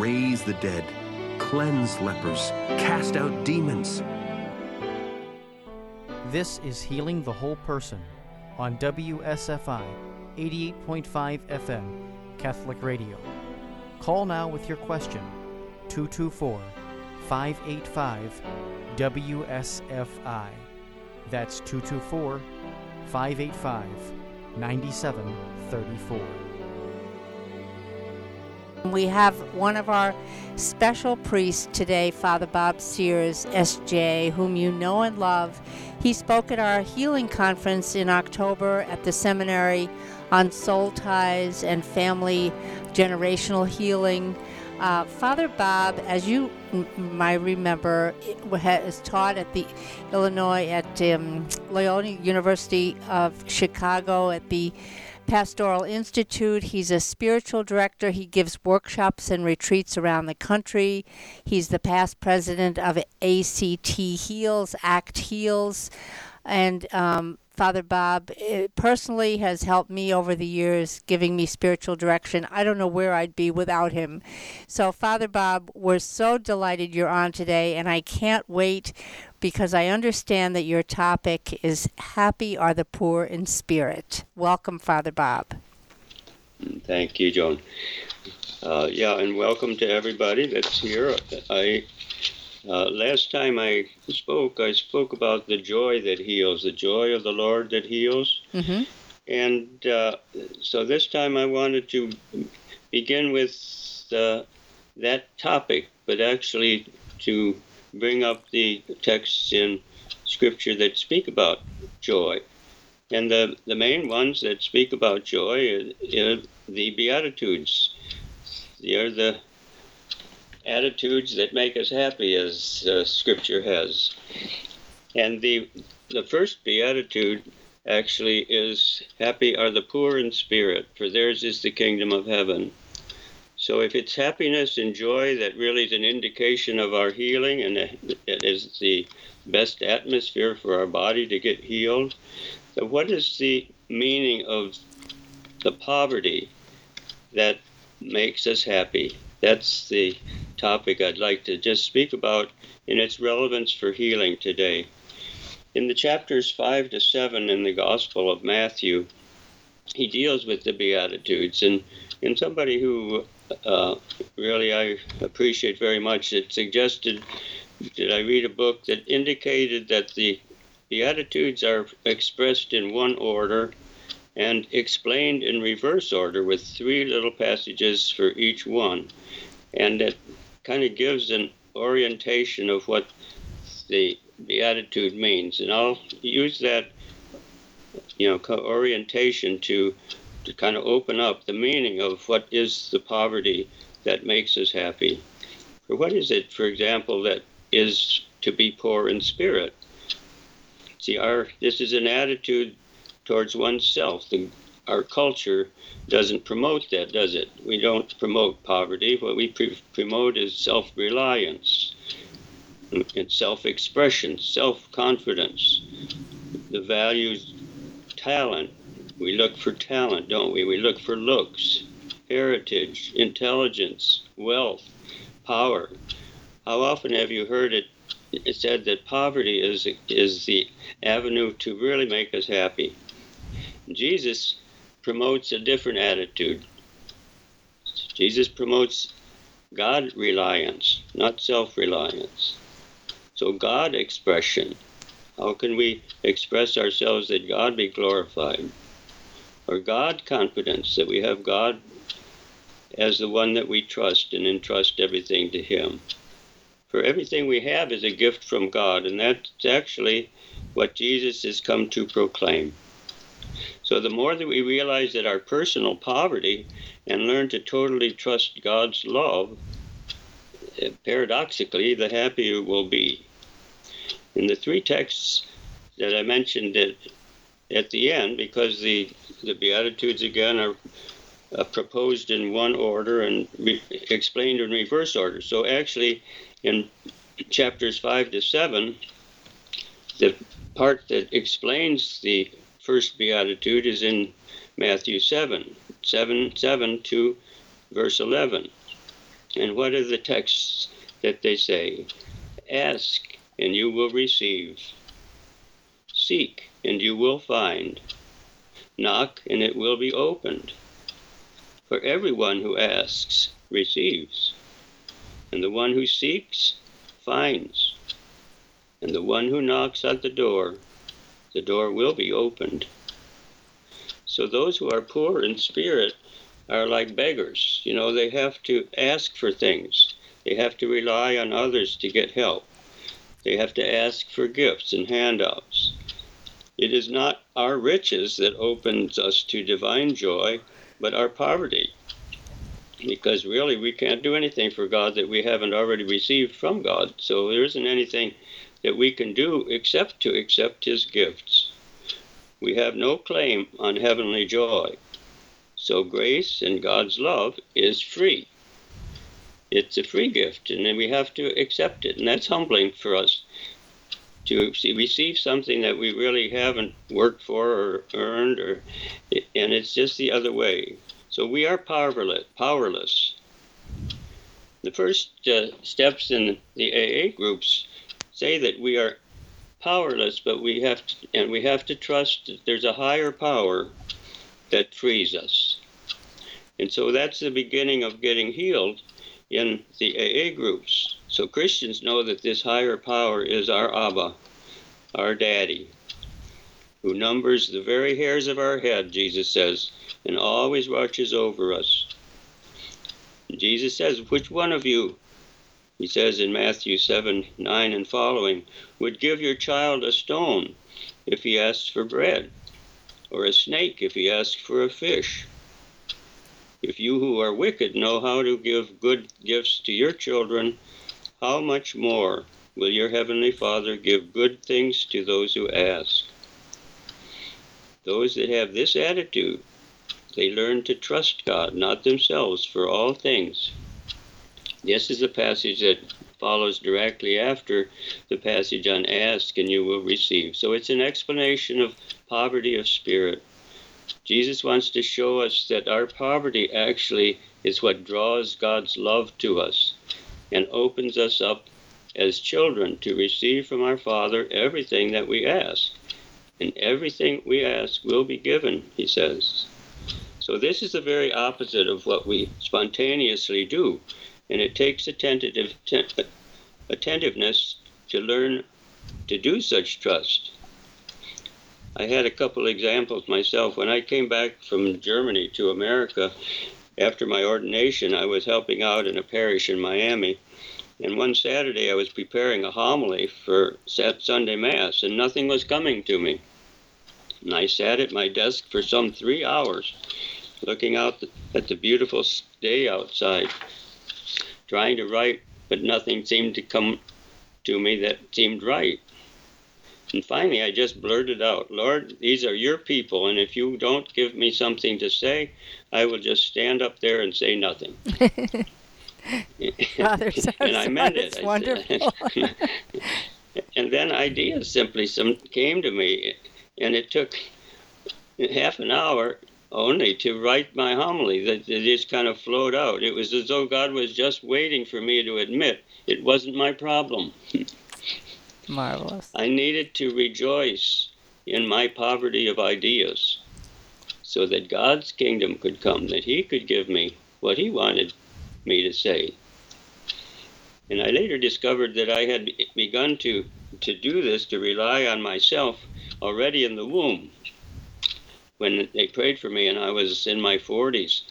raise the dead, cleanse lepers, cast out demons. This is Healing the Whole Person on WSFI 88.5 FM Catholic Radio. Call now with your question 224 585 WSFI. That's 224 585 9734. We have one of our special priests today, Father Bob Sears, SJ, whom you know and love. He spoke at our healing conference in October at the seminary on soul ties and family generational healing. Uh, Father Bob, as you m- might remember, is taught at the Illinois at um, Loyola University of Chicago at the Pastoral Institute. He's a spiritual director. He gives workshops and retreats around the country. He's the past president of ACT Heals, ACT Heals. And um, Father Bob eh, personally has helped me over the years, giving me spiritual direction. I don't know where I'd be without him. So, Father Bob, we're so delighted you're on today, and I can't wait because I understand that your topic is Happy Are the Poor in Spirit. Welcome, Father Bob. Thank you, Joan. Uh, yeah, and welcome to everybody that's here. I uh, last time I spoke, I spoke about the joy that heals, the joy of the Lord that heals. Mm-hmm. And uh, so this time I wanted to begin with uh, that topic, but actually to bring up the texts in Scripture that speak about joy. And the, the main ones that speak about joy are, are the Beatitudes. They are the attitudes that make us happy, as uh, Scripture has. And the the first beatitude actually is happy are the poor in spirit, for theirs is the kingdom of heaven. So if it's happiness and joy that really is an indication of our healing and it is the best atmosphere for our body to get healed, then what is the meaning of the poverty that makes us happy? That's the topic I'd like to just speak about in its relevance for healing today. In the chapters 5 to 7 in the Gospel of Matthew, he deals with the Beatitudes. And, and somebody who uh, really I appreciate very much, it suggested that I read a book that indicated that the Beatitudes are expressed in one order and explained in reverse order with three little passages for each one. And it kind of gives an orientation of what the beatitude means. And I'll use that, you know, orientation to to kind of open up the meaning of what is the poverty that makes us happy. For what is it, for example, that is to be poor in spirit? See, our this is an attitude towards oneself. The, our culture doesn't promote that, does it? We don't promote poverty. What we pre- promote is self reliance and self expression, self confidence. The values talent. We look for talent, don't we? We look for looks, heritage, intelligence, wealth, power. How often have you heard it said that poverty is, is the avenue to really make us happy? Jesus promotes a different attitude. Jesus promotes God reliance, not self reliance. So, God expression. How can we express ourselves that God be glorified? Or God confidence, that we have God as the one that we trust and entrust everything to Him. For everything we have is a gift from God, and that's actually what Jesus has come to proclaim. So the more that we realize that our personal poverty and learn to totally trust God's love, eh, paradoxically, the happier we'll be. In the three texts that I mentioned at, at the end, because the, the Beatitudes again are uh, proposed in one order and re- explained in reverse order. So actually, in chapters 5 to 7, the part that explains the first beatitude is in Matthew 7, 7, 7 to verse 11. And what are the texts that they say? Ask, and you will receive. Seek, and you will find. Knock, and it will be opened. For everyone who asks receives, and the one who seeks finds, and the one who knocks at the door, the door will be opened. So those who are poor in spirit are like beggars. You know, they have to ask for things. They have to rely on others to get help. They have to ask for gifts and handouts. It is not our riches that opens us to divine joy, but our poverty. Because really, we can't do anything for God that we haven't already received from God. So there isn't anything that we can do except to accept His gifts. We have no claim on heavenly joy. So grace and God's love is free. It's a free gift, and then we have to accept it. And that's humbling for us to receive something that we really haven't worked for or earned, or, and it's just the other way. So we are powerless. powerless. The first uh, steps in the AA groups say that we are powerless, but we have to, and we have to trust that there's a higher power that frees us. And so that's the beginning of getting healed in the AA groups. So Christians know that this higher power is our Abba, our Daddy, who numbers the very hairs of our head, Jesus says, and always watches over us. Jesus says, Which one of you, he says in Matthew 7 9 and following, would give your child a stone if he asks for bread, or a snake if he asks for a fish? If you who are wicked know how to give good gifts to your children, how much more will your heavenly Father give good things to those who ask? Those that have this attitude, they learn to trust God, not themselves, for all things. This is a passage that follows directly after the passage on ask and you will receive. So it's an explanation of poverty of spirit. Jesus wants to show us that our poverty actually is what draws God's love to us and opens us up as children to receive from our Father everything that we ask. And everything we ask will be given, he says. So this is the very opposite of what we spontaneously do. And it takes attentive, attentiveness to learn to do such trust. I had a couple examples myself. When I came back from Germany to America after my ordination, I was helping out in a parish in Miami. And one Saturday I was preparing a homily for Sunday Mass, and nothing was coming to me. And I sat at my desk for some three hours, looking out at the beautiful day outside, trying to write, but nothing seemed to come to me that seemed right. And finally, I just blurted out, Lord, these are your people, and if you don't give me something to say, I will just stand up there and say nothing. Father, and I meant it. I wonderful. and then ideas simply some came to me, and it took half an hour only to write my homily that it just kind of flowed out. It was as though God was just waiting for me to admit it wasn't my problem. Marvelous. I needed to rejoice in my poverty of ideas so that God's kingdom could come, that He could give me what He wanted me to say. And I later discovered that I had begun to, to do this, to rely on myself already in the womb. When they prayed for me and I was in my 40s,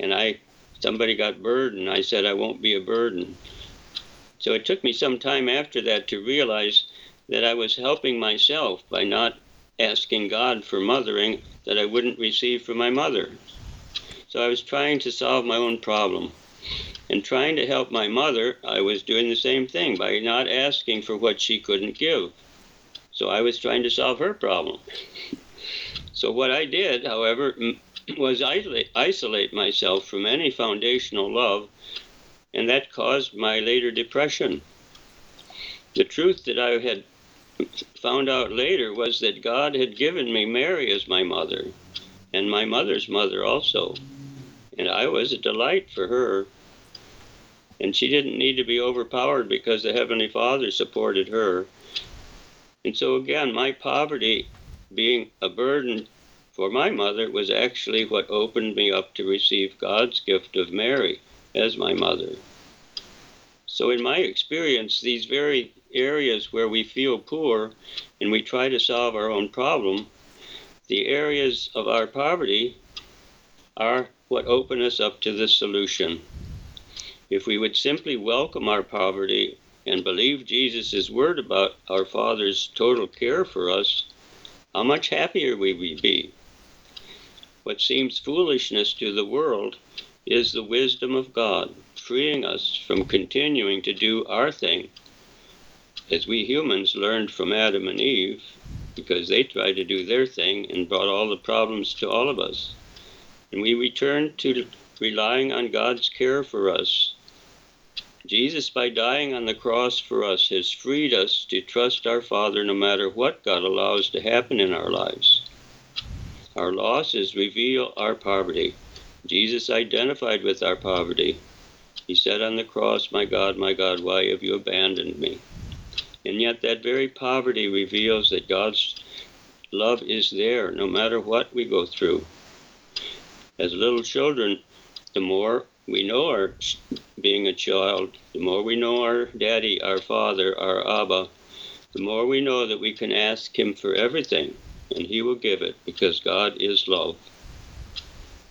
and I somebody got burdened, I said I won't be a burden. So it took me some time after that to realize that I was helping myself by not asking God for mothering that I wouldn't receive from my mother. So I was trying to solve my own problem. And trying to help my mother, I was doing the same thing by not asking for what she couldn't give. So I was trying to solve her problem. so what I did, however, was isolate, myself from any foundational love and that caused my later depression. The truth that I had found out later was that God had given me Mary as my mother, and my mother's mother also, and I was a delight for her. And she didn't need to be overpowered because the Heavenly Father supported her. And so, again, my poverty being a burden for my mother was actually what opened me up to receive God's gift of Mary as my mother. So, in my experience, these very areas where we feel poor and we try to solve our own problem, the areas of our poverty are what open us up to the solution. If we would simply welcome our poverty and believe Jesus' word about our Father's total care for us, how much happier we would be. What seems foolishness to the world is the wisdom of God, freeing us from continuing to do our thing, as we humans learned from Adam and Eve, because they tried to do their thing and brought all the problems to all of us. And we return to relying on God's care for us. Jesus, by dying on the cross for us, has freed us to trust our Father no matter what God allows to happen in our lives. Our losses reveal our poverty. Jesus identified with our poverty. He said on the cross, My God, my God, why have you abandoned me? And yet, that very poverty reveals that God's love is there no matter what we go through. As little children, the more we know our being a child, the more we know our daddy, our father, our Abba, the more we know that we can ask Him for everything and He will give it because God is love.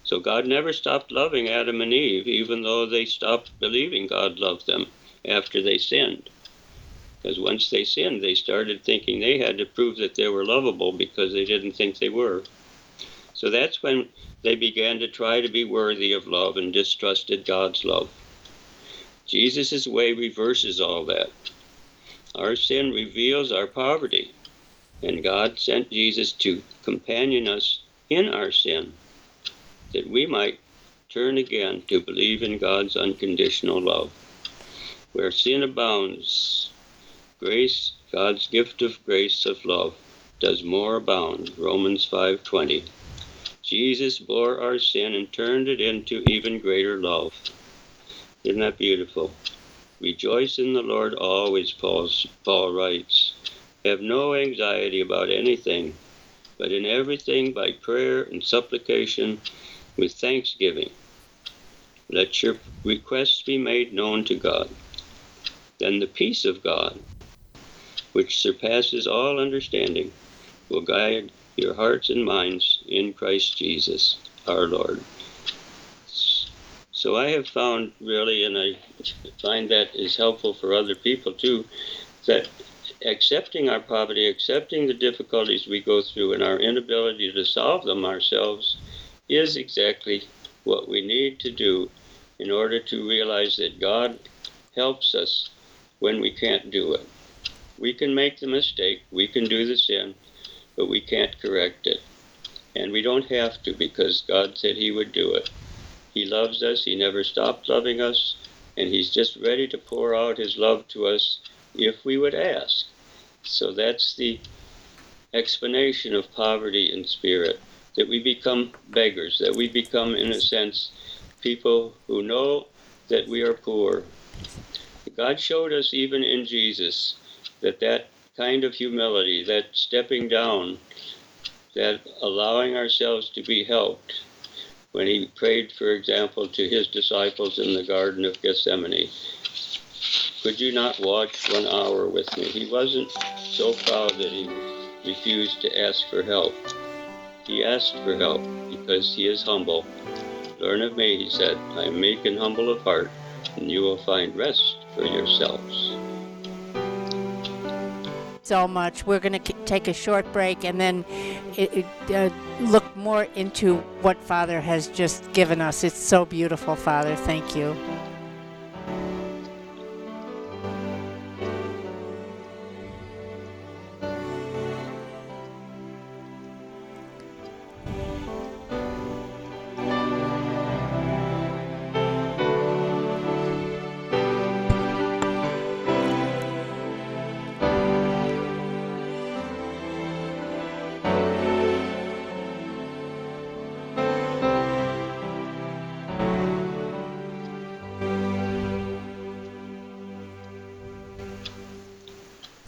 So God never stopped loving Adam and Eve, even though they stopped believing God loved them after they sinned. Because once they sinned, they started thinking they had to prove that they were lovable because they didn't think they were. So that's when they began to try to be worthy of love and distrusted God's love. Jesus' way reverses all that. Our sin reveals our poverty, and God sent Jesus to companion us in our sin, that we might turn again to believe in God's unconditional love. Where sin abounds, grace, God's gift of grace of love, does more abound. Romans 5:20. Jesus bore our sin and turned it into even greater love. Isn't that beautiful? Rejoice in the Lord always, Paul's, Paul writes. Have no anxiety about anything, but in everything by prayer and supplication with thanksgiving. Let your requests be made known to God. Then the peace of God, which surpasses all understanding, will guide your hearts and minds in Christ Jesus our Lord. So I have found really, and I find that is helpful for other people too, that accepting our poverty, accepting the difficulties we go through, and our inability to solve them ourselves is exactly what we need to do in order to realize that God helps us when we can't do it. We can make the mistake, we can do the sin, but we can't correct it. And we don't have to because God said He would do it. He loves us, He never stopped loving us, and He's just ready to pour out His love to us if we would ask. So that's the explanation of poverty in spirit that we become beggars, that we become, in a sense, people who know that we are poor. God showed us even in Jesus that that kind of humility, that stepping down, that allowing ourselves to be helped, when he prayed, for example, to his disciples in the Garden of Gethsemane, could you not watch one hour with me? He wasn't so proud that he refused to ask for help. He asked for help because he is humble. Learn of me, he said. I am meek and humble of heart, and you will find rest for yourselves. So much. We're going to take a short break and then it, it, uh, look more into what Father has just given us. It's so beautiful, Father. Thank you.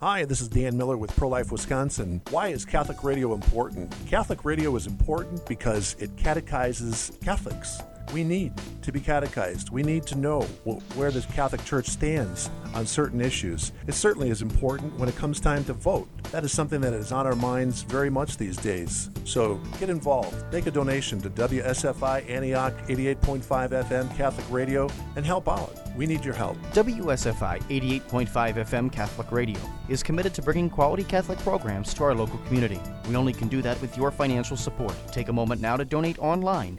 Hi, this is Dan Miller with Pro Life Wisconsin. Why is Catholic radio important? Catholic radio is important because it catechizes Catholics. We need to be catechized. We need to know where the Catholic Church stands on certain issues. It certainly is important when it comes time to vote. That is something that is on our minds very much these days. So get involved. Make a donation to WSFI Antioch 88.5 FM Catholic Radio and help out. We need your help. WSFI 88.5 FM Catholic Radio is committed to bringing quality Catholic programs to our local community. We only can do that with your financial support. Take a moment now to donate online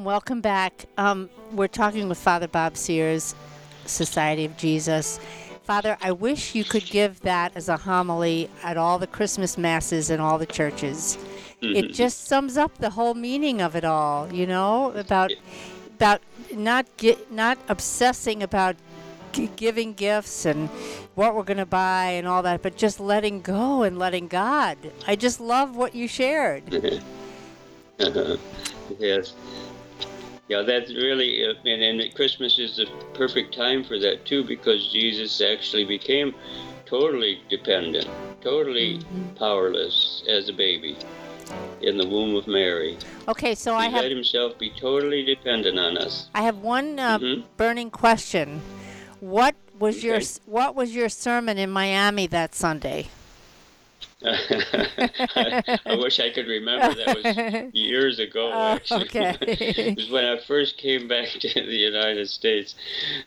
And welcome back. Um, we're talking with Father Bob Sears, Society of Jesus. Father, I wish you could give that as a homily at all the Christmas masses in all the churches. Mm-hmm. It just sums up the whole meaning of it all, you know, about about not get, not obsessing about g- giving gifts and what we're going to buy and all that, but just letting go and letting God. I just love what you shared. yes. Yeah, that's really, uh, and, and Christmas is the perfect time for that too, because Jesus actually became totally dependent, totally mm-hmm. powerless as a baby in the womb of Mary. Okay, so he I have let himself be totally dependent on us. I have one uh, mm-hmm. burning question. What was okay. your What was your sermon in Miami that Sunday? I, wish I could remember. That was years ago. Oh, actually, okay. it was when I first came back to the United States.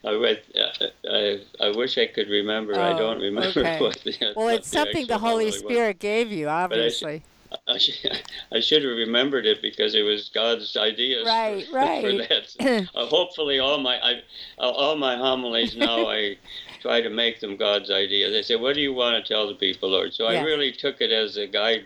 I went. Uh, I, I wish I could remember. Oh, I don't remember okay. what. The, well, it's the something the Holy Spirit was. gave you, obviously. I should, I should have remembered it because it was God's idea right, for, right. for that. uh, hopefully, all my I, all my homilies now I try to make them God's idea. They say, "What do you want to tell the people, Lord?" So yeah. I really took it as a guide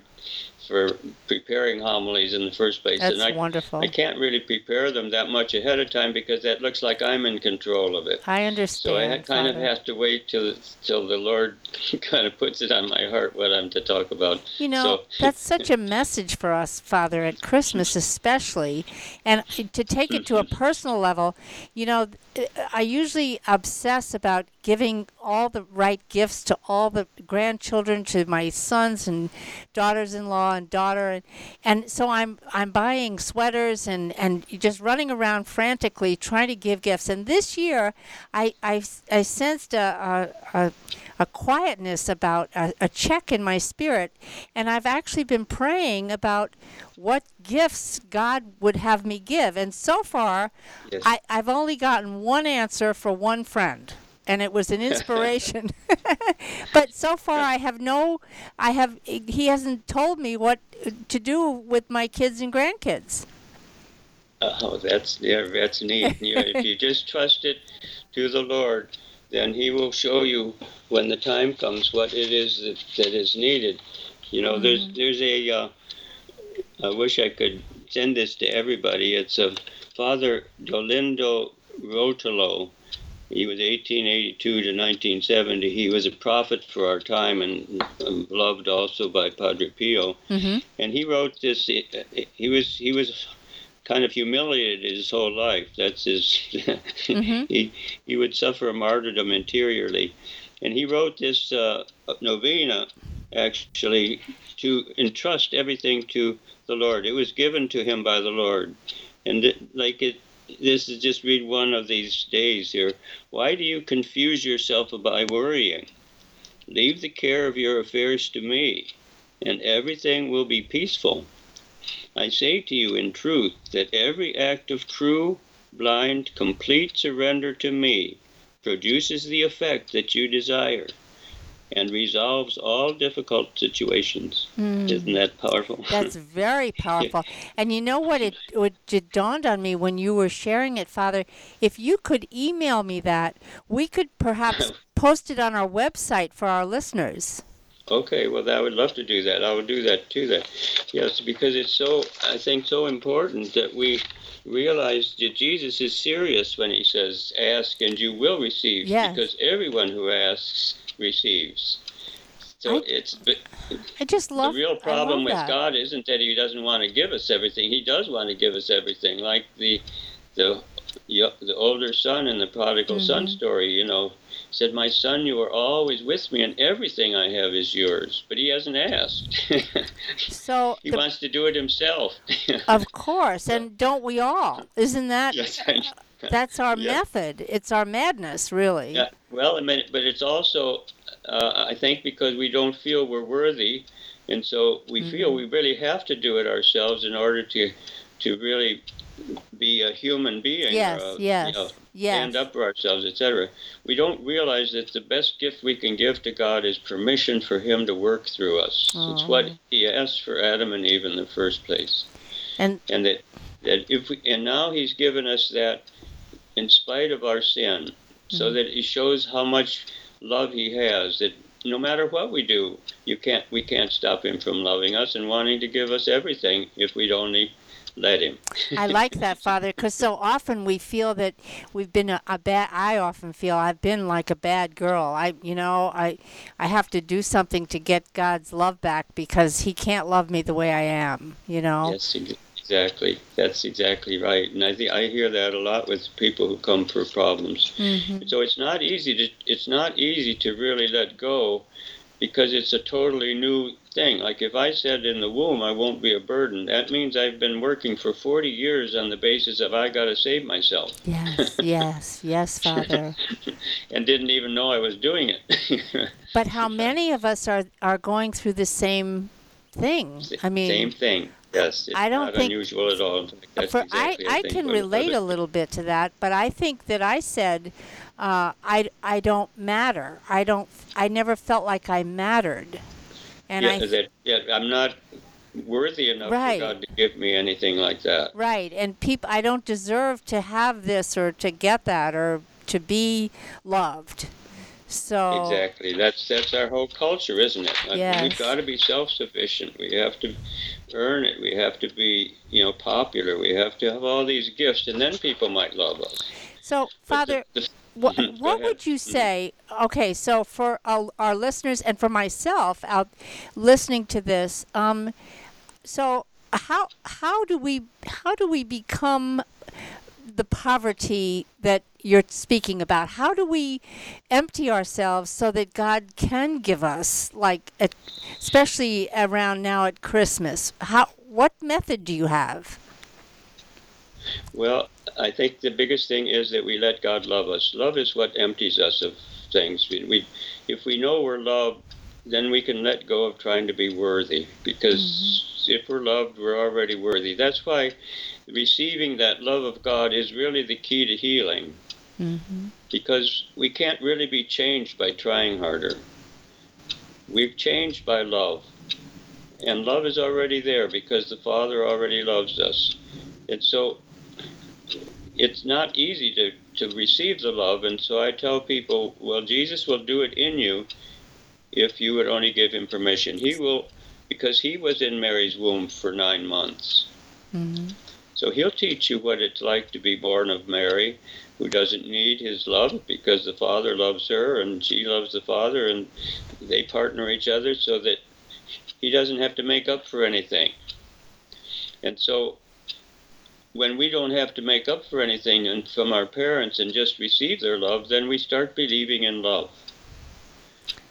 for preparing homilies in the first place. That's and I, wonderful. I can't really prepare them that much ahead of time because that looks like I'm in control of it. I understand. So I kind Father. of have to wait till till the Lord kind of puts it on my heart what I'm to talk about. You know, so, that's such a message for us, Father, at Christmas especially, and to take it to a personal level. You know, I usually obsess about giving all the right gifts to all the grandchildren, to my sons and daughters-in-law and daughter, and, and so I'm I'm buying sweaters and and just running around frantically trying to give gifts. And this year, I I, I sensed a, a, a a quietness about a, a, check in my spirit. And I've actually been praying about what gifts God would have me give. And so far, yes. I, I've only gotten one answer for one friend. And it was an inspiration, but so far I have no, I have. He hasn't told me what to do with my kids and grandkids. Oh, that's yeah, that's neat. you, if you just trust it to the Lord, then He will show you when the time comes what it is that, that is needed. You know, mm-hmm. there's there's a. Uh, I wish I could send this to everybody. It's a Father Dolindo Ruotolo, he was 1882 to 1970. He was a prophet for our time and loved also by Padre Pio. Mm-hmm. And he wrote this. He was he was kind of humiliated his whole life. That's his. mm-hmm. he he would suffer a martyrdom interiorly, and he wrote this uh, novena actually to entrust everything to the Lord. It was given to him by the Lord, and it, like it this is just read one of these days here. Why do you confuse yourself by worrying? Leave the care of your affairs to me, and everything will be peaceful. I say to you in truth that every act of true, blind, complete surrender to me produces the effect that you desire and resolves all difficult situations. Mm. Isn't that powerful? That's very powerful. And you know what? It, what it dawned on me when you were sharing it, Father. If you could email me that, we could perhaps post it on our website for our listeners. Okay, well, I would love to do that. I would do that too. That, yes, because it's so. I think so important that we realize that Jesus is serious when he says, "Ask and you will receive," Yes. because everyone who asks receives. So I- it's I just love the real problem with that. God isn't that He doesn't want to give us everything. He does want to give us everything. Like the the the older son in the prodigal son Mhm. story, you know, said, "My son, you are always with me, and everything I have is yours." But he hasn't asked. So he the- wants to do it himself. of course, and don't we all? Isn't that yes, that's our Yeah. method? It's our madness, really. Yeah, well, I mean, but it's also, uh, I think, because we don't feel we're worthy, and so we feel we really have to do it ourselves in order to, to really be a human being. Yes, or, uh, yes, You know, yes. stand up for ourselves, etc. We don't realize that the best gift we can give to God is permission for Him to work through us. It's Oh. what He asked for Adam and Eve in the first place And and that that if we and now he's given us that in spite of our sin so that he shows how much love he has that no matter what we do you can't we can't stop him from loving us and wanting to give us everything if we'd only let him I like that, Father, because so often we feel that we've been a, a bad. I often feel I've been like a bad girl. I, you know, I, I have to do something to get God's love back because He can't love me the way I am. You know. yes exactly that's exactly right and i think i hear that a lot with people who come for problems Mhm. So it's not easy to it's not easy to really let go because it's a totally new thing. Like if I said in the womb I won't be a burden, that means I've been working for 40 years on the basis of I got to save myself Yes, yes, yes, Father. and didn't even know I was doing it. But how many of us are are going through the same thing? I mean, same thing. Yes, it's I don't not think- unusual at all. That's for exactly, I, I think, can relate a little bit to that, but I think that I said uh, I I don't matter. I don't. I never felt like I mattered, and yeah, I that, yeah, I'm not worthy enough Right. for God to give me anything like that. right. And people, I don't deserve to have this or to get that or to be loved. So Exactly. That's that's our whole culture, isn't it? I mean, Yes. We've got to be self-sufficient. We have to earn it. We have to be, you know, popular. We have to have all these gifts, and then people might love us. so Father. the- the- What, what would you Mhm. say? Okay, so for our, our listeners and for myself out listening to this, um, so how how do we how do we become the poverty that you're speaking about? How do we empty ourselves so that God can give us, like, at, especially around now at Christmas? How what method do you have? Well, I think the biggest thing is that we let God love us. Love is what empties us of things. We, we if we know we're loved, then we can let go of trying to be worthy. Because if we're loved, we're already worthy. That's why receiving that love of God is really the key to healing. Mm-hmm. Because we can't really be changed by trying harder. We've changed by love. And love is already there because the Father already loves us. And so it's not easy to, to receive the love. And so I tell people, well, Jesus will do it in you if you would only give him permission. He will, because he was in Mary's womb for nine months. Mm-hmm. So he'll teach you what it's like to be born of Mary, who doesn't need his love because the Father loves her and she loves the Father, and they partner each other so that he doesn't have to make up for anything. And so when we don't have to make up for anything from our parents and just receive their love, then we start believing in love.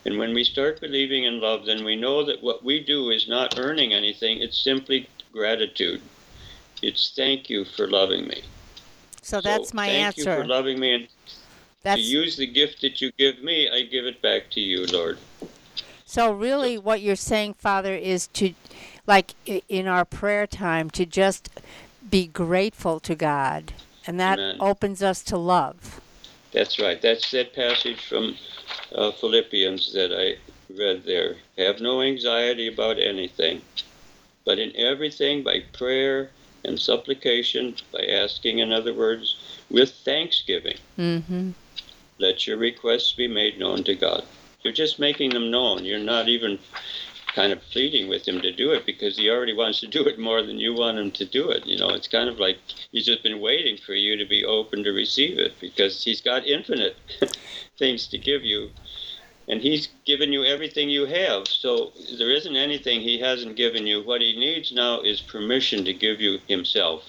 And when we start believing in love, then we know that what we do is not earning anything, it's simply gratitude. It's thank you for loving me. So that's my thank answer. Thank you for loving me. And that's... to use the gift that you give me, I give it back to you, Lord. So really, what you're saying, Father, is to, like in our prayer time, to just be grateful to God, and that Amen. opens us to love. That's right. That's that passage from uh, Philippians that I read there. Have no anxiety about anything, but in everything by prayer and supplication, by asking, in other words, with thanksgiving, mm-hmm. let your requests be made known to God. You're just making them known. You're not even kind of pleading with him to do it because he already wants to do it more than you want him to do it. You know, it's kind of like he's just been waiting for you to be open to receive it because he's got infinite things to give you. And he's given you everything you have. So there isn't anything he hasn't given you. What he needs now is permission to give you himself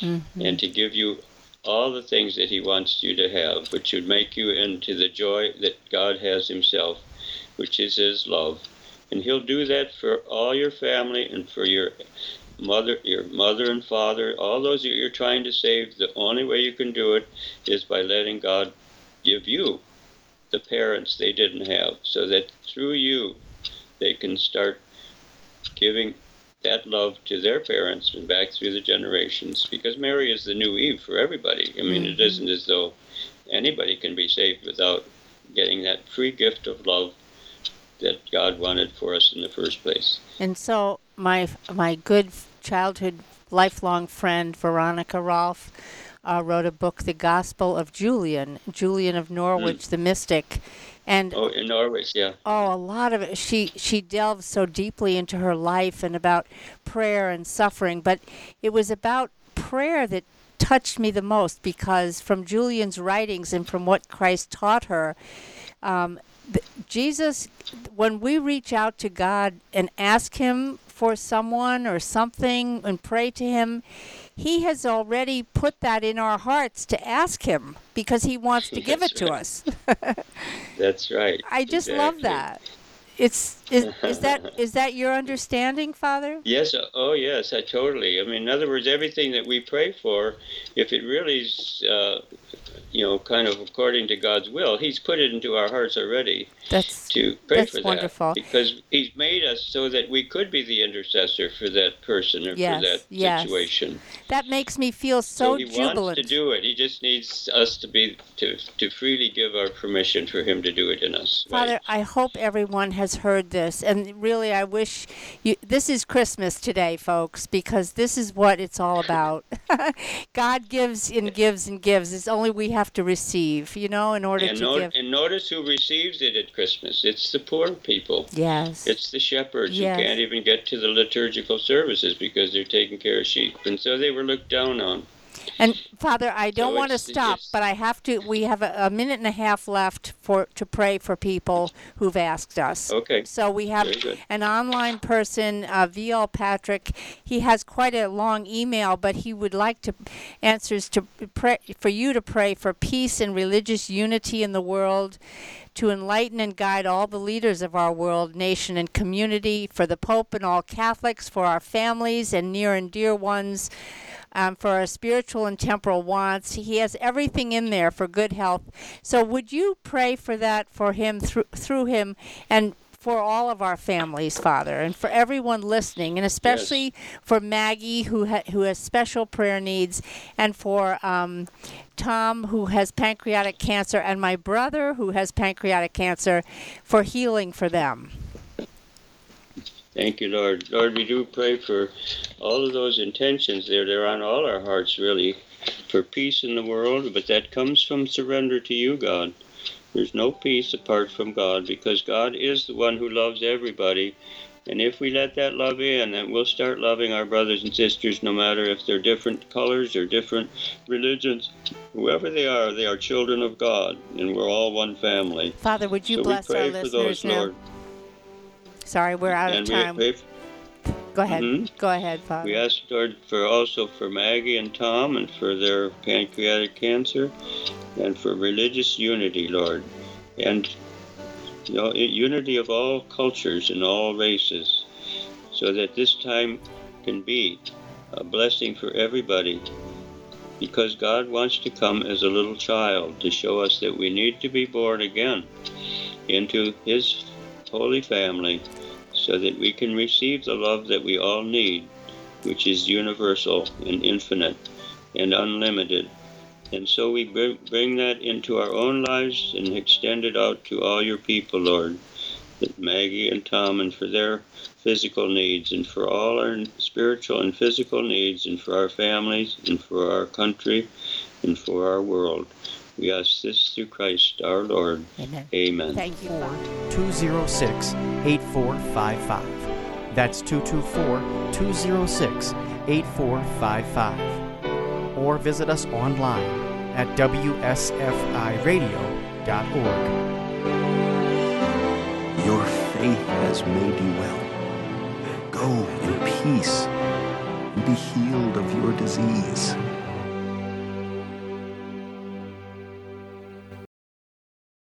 mm-hmm. and to give you all the things that he wants you to have, which would make you into the joy that God has himself, which is his love. And he'll do that for all your family and for your mother, your mother and father, all those that you're trying to save. The only way you can do it is by letting God give you the parents they didn't have, so that through you they can start giving that love to their parents and back through the generations. Because Mary is the new Eve for everybody. I mean, mm-hmm. it isn't as though anybody can be saved without getting that free gift of love that God wanted for us in the first place. And so, my my good childhood, lifelong friend Veronica Rolf uh, wrote a book, The Gospel of Julian, Julian of Norwich, mm. the mystic. And oh, in Norwich, yeah. Oh, a lot of it. She she delves so deeply into her life and about prayer and suffering, but it was about prayer that touched me the most because from Julian's writings and from what Christ taught her, um, Jesus, when we reach out to God and ask Him for someone or something and pray to Him, He has already put that in our hearts to ask Him because He wants to give it to us. That's right. I just exactly. love that. It's is, is that is that your understanding, Father? Yes. Oh, yes. I totally. I mean, in other words, everything that we pray for, if it really is, uh, you know, kind of according to God's will, He's put it into our hearts already. That's to pray that's for wonderful. that because He's made us so that we could be the intercessor for that person or yes, for that yes. situation. That makes me feel so, so he jubilant. wants to do it. He just needs us to be to to freely give our permission for Him to do it in us. Father, right? I hope everyone has heard this, and really, I wish you. This is Christmas today, folks, because this is what it's all about. God gives and gives and gives. It's only we have to receive, you know, in order and to give. And notice who receives it at Christmas. It's the poor people. Yes. It's the shepherds yes. who can't even get to the liturgical services because they're taking care of sheep, and so they were looked down on. And Father, I don't So want to stop, but I have to. We have a, a minute and a half left for to pray for people who've asked us. Okay. So we have an online person, uh, VL Patrick. He has quite a long email, but he would like to answers to pray for you to pray for peace and religious unity in the world. To enlighten and guide all the leaders of our world, nation, and community, for the Pope and all Catholics, for our families and near and dear ones, um, for our spiritual and temporal wants. He has everything in there for good health. So would you pray for that for him through through him and for all of our families, Father, and for everyone listening, and especially for Maggie, who ha- who has special prayer needs, and for um, Tom, who has pancreatic cancer, and my brother, who has pancreatic cancer, for healing for them. Thank you, Lord. Lord, we do pray for all of those intentions there. They're on all our hearts, really, for peace in the world, but that comes from surrender to you, God. There's no peace apart from God because God is the one who loves everybody And if we let that love in, then we'll start loving our brothers and sisters no matter if they're different colors or different religions. Whoever they are, they are children of God, and we're all one family. Father, would you so bless our for listeners those, now? Lord. Sorry, we're out and of time. we Go ahead. Mhm. Go ahead, Father. We ask Lord for also for Maggie and Tom and for their pancreatic cancer, and for religious unity, Lord, and you know, unity of all cultures and all races, so that this time can be a blessing for everybody. Because God wants to come as a little child to show us that we need to be born again into His holy family so that we can receive the love that we all need, which is universal and infinite and unlimited. And so we bring, that into our own lives and extend it out to all your people, Lord. That Maggie and Tom, and for their physical needs, and for all our spiritual and physical needs, and for our families, and for our country, and for our world. We ask this through Christ our Lord. Amen. Amen. Thank you. Father. 206 8455. That's 224 206 8455. Or visit us online at WSFIRadio.org. Your faith has made you well. Go in peace and be healed of your disease.